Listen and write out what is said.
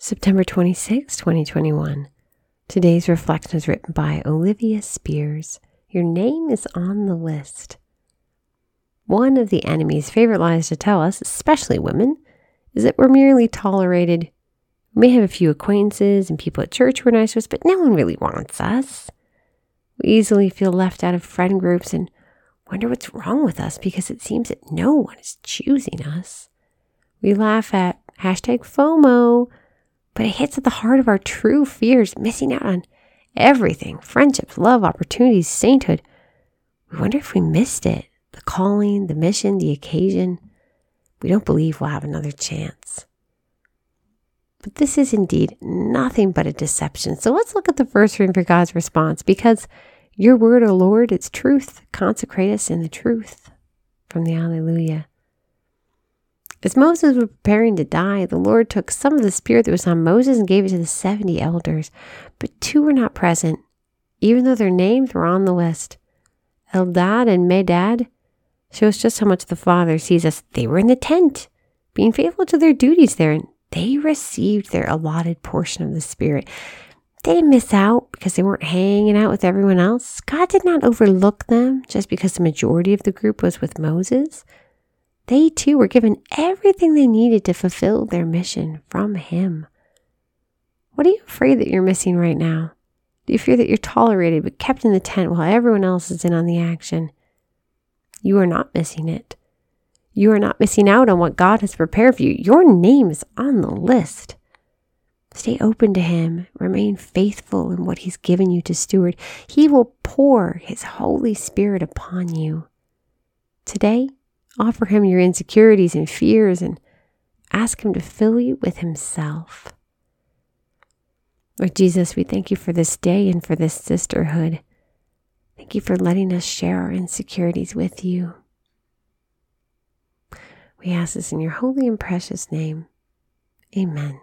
September 26, 2021. Today's reflection is written by Olivia Spears. Your name is on the list. One of the enemy's favorite lies to tell us, especially women, is that we're merely tolerated. We may have a few acquaintances and people at church who are nice to us, but no one really wants us. We easily feel left out of friend groups and wonder what's wrong with us because it seems that no one is choosing us. We laugh at hashtag FOMO but it hits at the heart of our true fears, missing out on everything friendships, love, opportunities, sainthood. We wonder if we missed it the calling, the mission, the occasion. We don't believe we'll have another chance. But this is indeed nothing but a deception. So let's look at the first reading for God's response because your word, O Lord, it's truth. Consecrate us in the truth from the Alleluia. As Moses was preparing to die, the Lord took some of the spirit that was on Moses and gave it to the 70 elders, but two were not present, even though their names were on the list. Eldad and Medad shows just how much the Father sees us. They were in the tent, being faithful to their duties there, and they received their allotted portion of the Spirit. They didn't miss out because they weren't hanging out with everyone else. God did not overlook them just because the majority of the group was with Moses. They too were given everything they needed to fulfill their mission from Him. What are you afraid that you're missing right now? Do you fear that you're tolerated but kept in the tent while everyone else is in on the action? You are not missing it. You are not missing out on what God has prepared for you. Your name is on the list. Stay open to Him. Remain faithful in what He's given you to steward. He will pour His Holy Spirit upon you. Today, Offer him your insecurities and fears and ask him to fill you with himself. Lord Jesus, we thank you for this day and for this sisterhood. Thank you for letting us share our insecurities with you. We ask this in your holy and precious name. Amen.